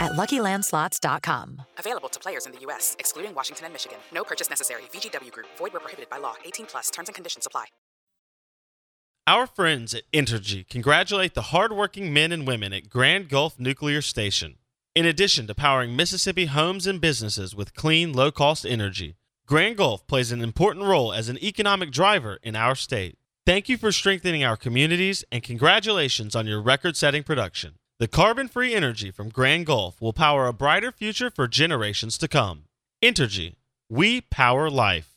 at luckylandslots.com. Available to players in the U.S., excluding Washington and Michigan. No purchase necessary. VGW Group, void where prohibited by law. 18 plus terms and conditions apply. Our friends at Entergy congratulate the hardworking men and women at Grand Gulf Nuclear Station. In addition to powering Mississippi homes and businesses with clean, low cost energy, Grand Gulf plays an important role as an economic driver in our state. Thank you for strengthening our communities and congratulations on your record setting production. The carbon free energy from Grand Gulf will power a brighter future for generations to come. Entergy, we power life.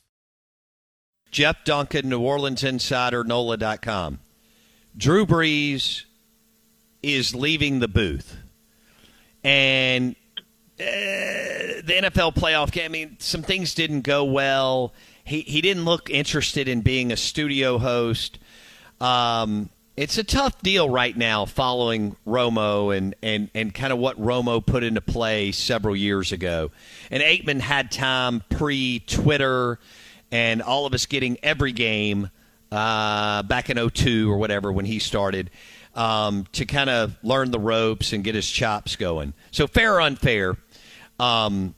Jeff Duncan, New Orleans Insider, NOLA.com. Drew Brees is leaving the booth. And uh, the NFL playoff game, I mean, some things didn't go well. He, he didn't look interested in being a studio host. Um, it's a tough deal right now following Romo and, and, and kind of what Romo put into play several years ago. And Aikman had time pre Twitter and all of us getting every game uh, back in 02 or whatever when he started um, to kind of learn the ropes and get his chops going. So fair or unfair, um,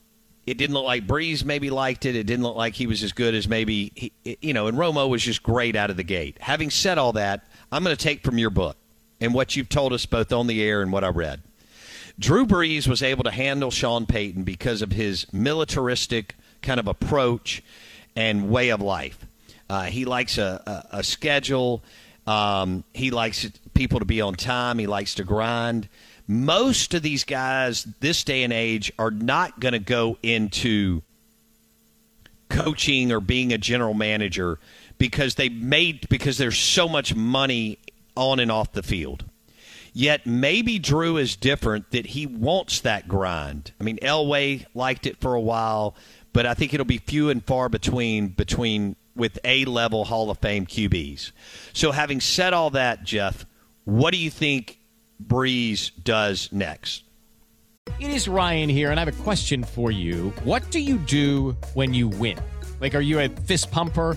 it didn't look like Brees maybe liked it. It didn't look like he was as good as maybe he, you know. And Romo was just great out of the gate. Having said all that, I'm going to take from your book and what you've told us both on the air and what I read. Drew Brees was able to handle Sean Payton because of his militaristic kind of approach and way of life. Uh, he likes a, a, a schedule. Um, he likes people to be on time. He likes to grind. Most of these guys this day and age are not going to go into coaching or being a general manager because they made because there's so much money on and off the field. Yet maybe Drew is different that he wants that grind. I mean, Elway liked it for a while but I think it'll be few and far between between with A level Hall of Fame QBs. So, having said all that, Jeff, what do you think Brees does next? It is Ryan here, and I have a question for you. What do you do when you win? Like, are you a fist pumper?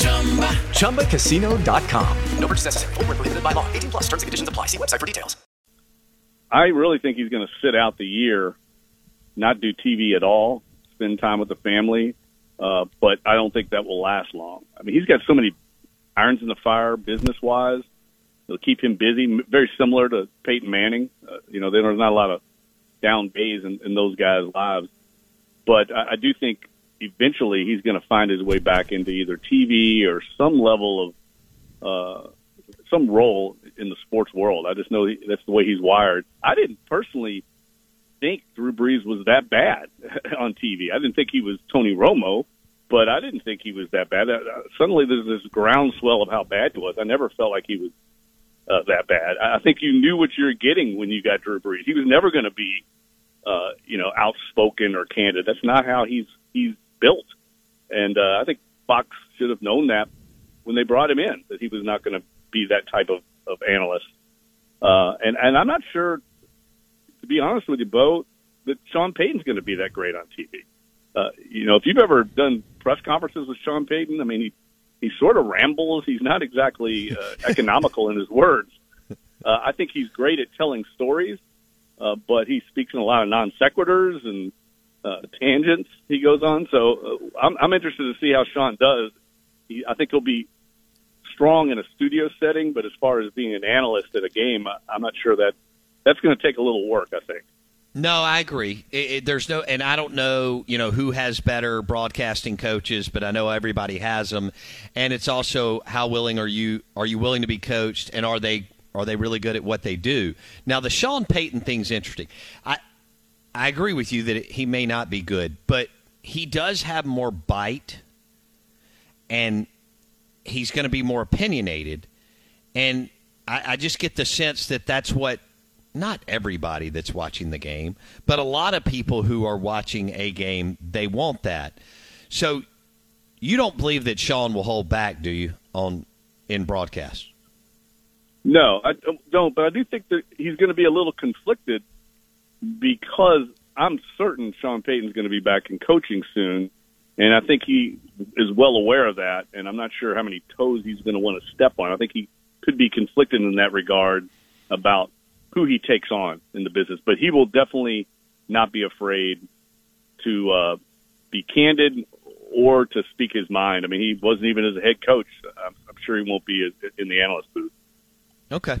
ChumbaCasino.com. No purchase necessary. Full prohibited by law. 18 plus terms and conditions apply. See website for details. I really think he's going to sit out the year, not do TV at all, spend time with the family. Uh, but I don't think that will last long. I mean, he's got so many irons in the fire business wise. It'll keep him busy, very similar to Peyton Manning. Uh, you know, there's not a lot of down days in, in those guys' lives. But I, I do think eventually he's going to find his way back into either TV or some level of uh, some role in the sports world. I just know that's the way he's wired. I didn't personally think Drew Brees was that bad on TV. I didn't think he was Tony Romo, but I didn't think he was that bad. Uh, suddenly there's this groundswell of how bad he was. I never felt like he was uh, that bad. I think you knew what you were getting when you got Drew Brees. He was never going to be, uh, you know, outspoken or candid. That's not how he's he's built. And uh, I think Fox should have known that when they brought him in that he was not going to be that type of of analyst. Uh, and and I'm not sure, to be honest with you, Bo, that Sean Payton's going to be that great on TV. Uh, you know, if you've ever done press conferences with Sean Payton, I mean, he he sort of rambles. He's not exactly uh, economical in his words. Uh, I think he's great at telling stories, uh, but he speaks in a lot of non sequiturs and uh, tangents. He goes on, so uh, I'm, I'm interested to see how Sean does. He, I think he'll be strong in a studio setting, but as far as being an analyst at a game, I, I'm not sure that that's going to take a little work. I think. No, I agree. It, it, there's no, and I don't know, you know, who has better broadcasting coaches, but I know everybody has them. And it's also how willing are you are you willing to be coached, and are they are they really good at what they do? Now, the Sean Payton thing's interesting. I I agree with you that it, he may not be good, but he does have more bite, and he's going to be more opinionated, and I, I just get the sense that that's what not everybody that's watching the game, but a lot of people who are watching a game, they want that. So you don't believe that Sean will hold back, do you, on in broadcast? No, I don't. But I do think that he's going to be a little conflicted because I'm certain Sean Payton's going to be back in coaching soon, and I think he is well aware of that. And I'm not sure how many toes he's going to want to step on. I think he could be conflicted in that regard about who he takes on in the business, but he will definitely not be afraid to uh, be candid or to speak his mind. I mean, he wasn't even as a head coach. I'm, I'm sure he won't be in the analyst booth. Okay.